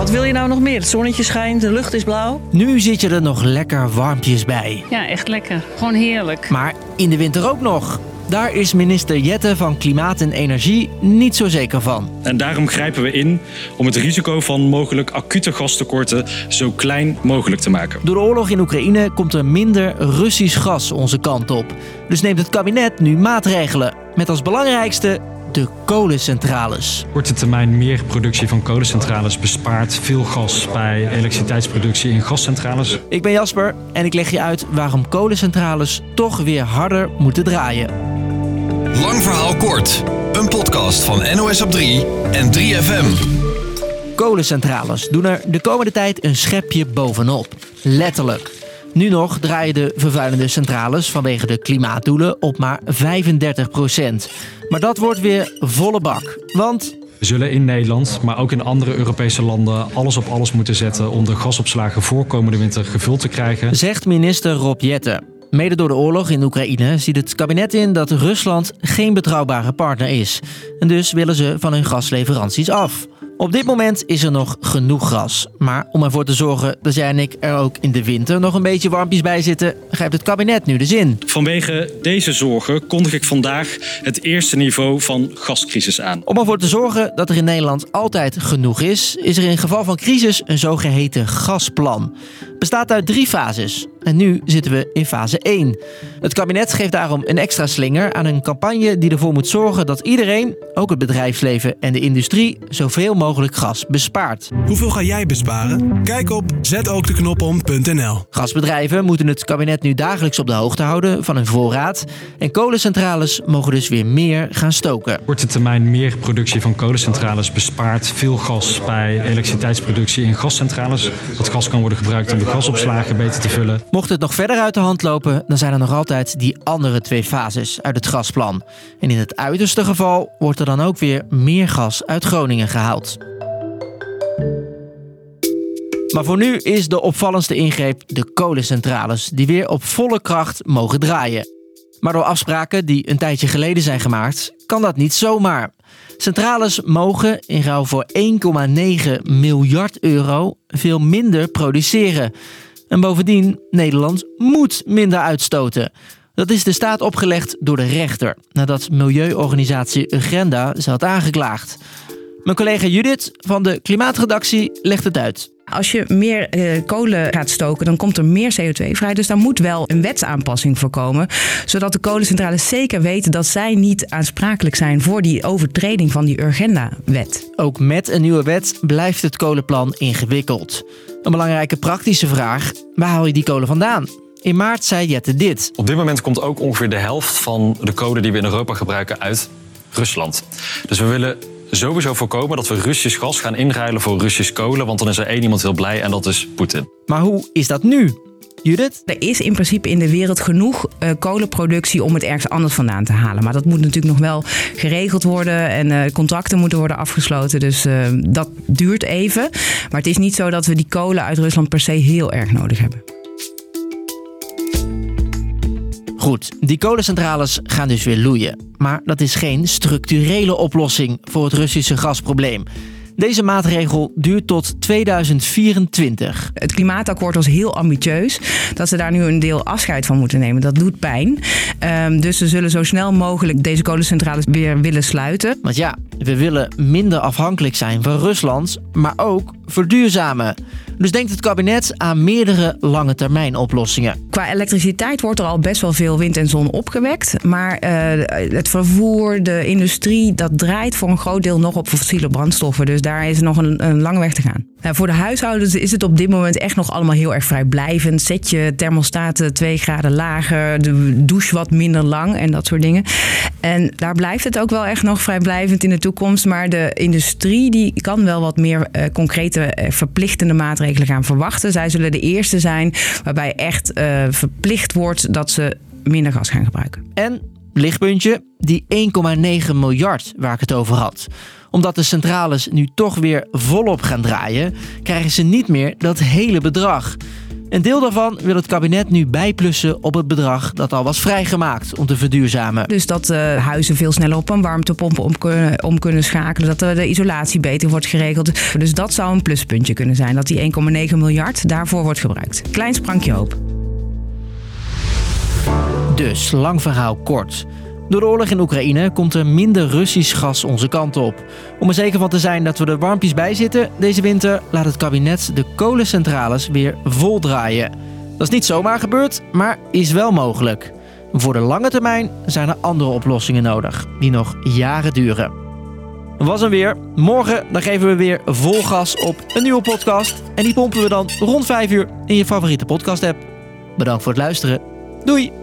Wat wil je nou nog meer? Het zonnetje schijnt, de lucht is blauw. Nu zit je er nog lekker warmpjes bij. Ja, echt lekker. Gewoon heerlijk. Maar in de winter ook nog. Daar is minister Jette van Klimaat en Energie niet zo zeker van. En daarom grijpen we in om het risico van mogelijk acute gastekorten zo klein mogelijk te maken. Door de oorlog in Oekraïne komt er minder Russisch gas onze kant op. Dus neemt het kabinet nu maatregelen. Met als belangrijkste de kolencentrales. Korte termijn meer productie van kolencentrales bespaart veel gas bij elektriciteitsproductie in gascentrales. Ik ben Jasper en ik leg je uit waarom kolencentrales toch weer harder moeten draaien. Lang verhaal kort. Een podcast van NOS op 3 en 3FM. Kolencentrales doen er de komende tijd een schepje bovenop. Letterlijk. Nu nog draaien de vervuilende centrales vanwege de klimaatdoelen op maar 35 procent. Maar dat wordt weer volle bak. Want We zullen in Nederland, maar ook in andere Europese landen, alles op alles moeten zetten om de gasopslagen voor komende winter gevuld te krijgen. zegt minister Rob Jetten. Mede door de oorlog in Oekraïne ziet het kabinet in dat Rusland geen betrouwbare partner is. En dus willen ze van hun gasleveranties af. Op dit moment is er nog genoeg gas. Maar om ervoor te zorgen dat jij en ik er ook in de winter nog een beetje warmpjes bij zitten, grijpt het kabinet nu de zin. Vanwege deze zorgen kondig ik vandaag het eerste niveau van gascrisis aan. Om ervoor te zorgen dat er in Nederland altijd genoeg is, is er in geval van crisis een zogeheten gasplan. Bestaat uit drie fases. En nu zitten we in fase 1. Het kabinet geeft daarom een extra slinger aan een campagne die ervoor moet zorgen dat iedereen, ook het bedrijfsleven en de industrie, zoveel mogelijk gas bespaart. Hoeveel ga jij besparen? Kijk op zetookdeknopom.nl. Gasbedrijven moeten het kabinet nu dagelijks op de hoogte houden van hun voorraad. En kolencentrales mogen dus weer meer gaan stoken. Korte termijn meer productie van kolencentrales bespaart veel gas bij elektriciteitsproductie in gascentrales. Dat gas kan worden gebruikt om de gasopslagen beter te vullen. Mocht het nog verder uit de hand lopen, dan zijn er nog altijd die andere twee fases uit het gasplan. En in het uiterste geval wordt er dan ook weer meer gas uit Groningen gehaald. Maar voor nu is de opvallendste ingreep de kolencentrales, die weer op volle kracht mogen draaien. Maar door afspraken die een tijdje geleden zijn gemaakt, kan dat niet zomaar. Centrales mogen in ruil voor 1,9 miljard euro veel minder produceren. En bovendien, Nederland moet minder uitstoten. Dat is de staat opgelegd door de rechter, nadat milieuorganisatie Agenda ze had aangeklaagd. Mijn collega Judith van de Klimaatredactie legt het uit. Als je meer eh, kolen gaat stoken, dan komt er meer CO2 vrij. Dus daar moet wel een wetsaanpassing voor komen. Zodat de kolencentrales zeker weten dat zij niet aansprakelijk zijn voor die overtreding van die Urgenda-wet. Ook met een nieuwe wet blijft het kolenplan ingewikkeld. Een belangrijke praktische vraag: waar haal je die kolen vandaan? In maart zei Jette dit. Op dit moment komt ook ongeveer de helft van de kolen die we in Europa gebruiken uit Rusland. Dus we willen sowieso voorkomen dat we Russisch gas gaan inruilen voor Russisch kolen. Want dan is er één iemand heel blij en dat is Poetin. Maar hoe is dat nu? Judith? Er is in principe in de wereld genoeg eh, kolenproductie om het ergens anders vandaan te halen. Maar dat moet natuurlijk nog wel geregeld worden en eh, contracten moeten worden afgesloten. Dus eh, dat duurt even. Maar het is niet zo dat we die kolen uit Rusland per se heel erg nodig hebben. Goed, die kolencentrales gaan dus weer loeien. Maar dat is geen structurele oplossing voor het Russische gasprobleem. Deze maatregel duurt tot 2024. Het klimaatakkoord was heel ambitieus. Dat ze daar nu een deel afscheid van moeten nemen, dat doet pijn. Um, dus ze zullen zo snel mogelijk deze kolencentrales weer willen sluiten. Want ja, we willen minder afhankelijk zijn van Rusland, maar ook verduurzamen. Dus denkt het kabinet aan meerdere lange termijn oplossingen. Qua elektriciteit wordt er al best wel veel wind en zon opgewekt. Maar uh, het vervoer, de industrie, dat draait voor een groot deel nog op fossiele brandstoffen. Dus daar is nog een, een lange weg te gaan. Nou, voor de huishoudens is het op dit moment echt nog allemaal heel erg vrijblijvend. Zet je thermostaten 2 graden lager, de douche wat minder lang en dat soort dingen. En daar blijft het ook wel echt nog vrijblijvend in de toekomst. Maar de industrie die kan wel wat meer uh, concrete uh, verplichtende maatregelen gaan verwachten. Zij zullen de eerste zijn waarbij echt uh, verplicht wordt dat ze minder gas gaan gebruiken. En lichtpuntje, die 1,9 miljard waar ik het over had. Omdat de centrales nu toch weer volop gaan draaien, krijgen ze niet meer dat hele bedrag. Een deel daarvan wil het kabinet nu bijplussen op het bedrag dat al was vrijgemaakt om te verduurzamen. Dus dat uh, huizen veel sneller op een warmtepomp om kunnen, om kunnen schakelen. Dat de isolatie beter wordt geregeld. Dus dat zou een pluspuntje kunnen zijn. Dat die 1,9 miljard daarvoor wordt gebruikt. Klein sprankje hoop. Dus, lang verhaal kort. Door de oorlog in Oekraïne komt er minder Russisch gas onze kant op. Om er zeker van te zijn dat we er warmpjes bij zitten deze winter, laat het kabinet de kolencentrales weer vol draaien. Dat is niet zomaar gebeurd, maar is wel mogelijk. Voor de lange termijn zijn er andere oplossingen nodig, die nog jaren duren. Was hem weer. Morgen dan geven we weer vol gas op een nieuwe podcast. En die pompen we dan rond 5 uur in je favoriete podcast app. Bedankt voor het luisteren. Doei!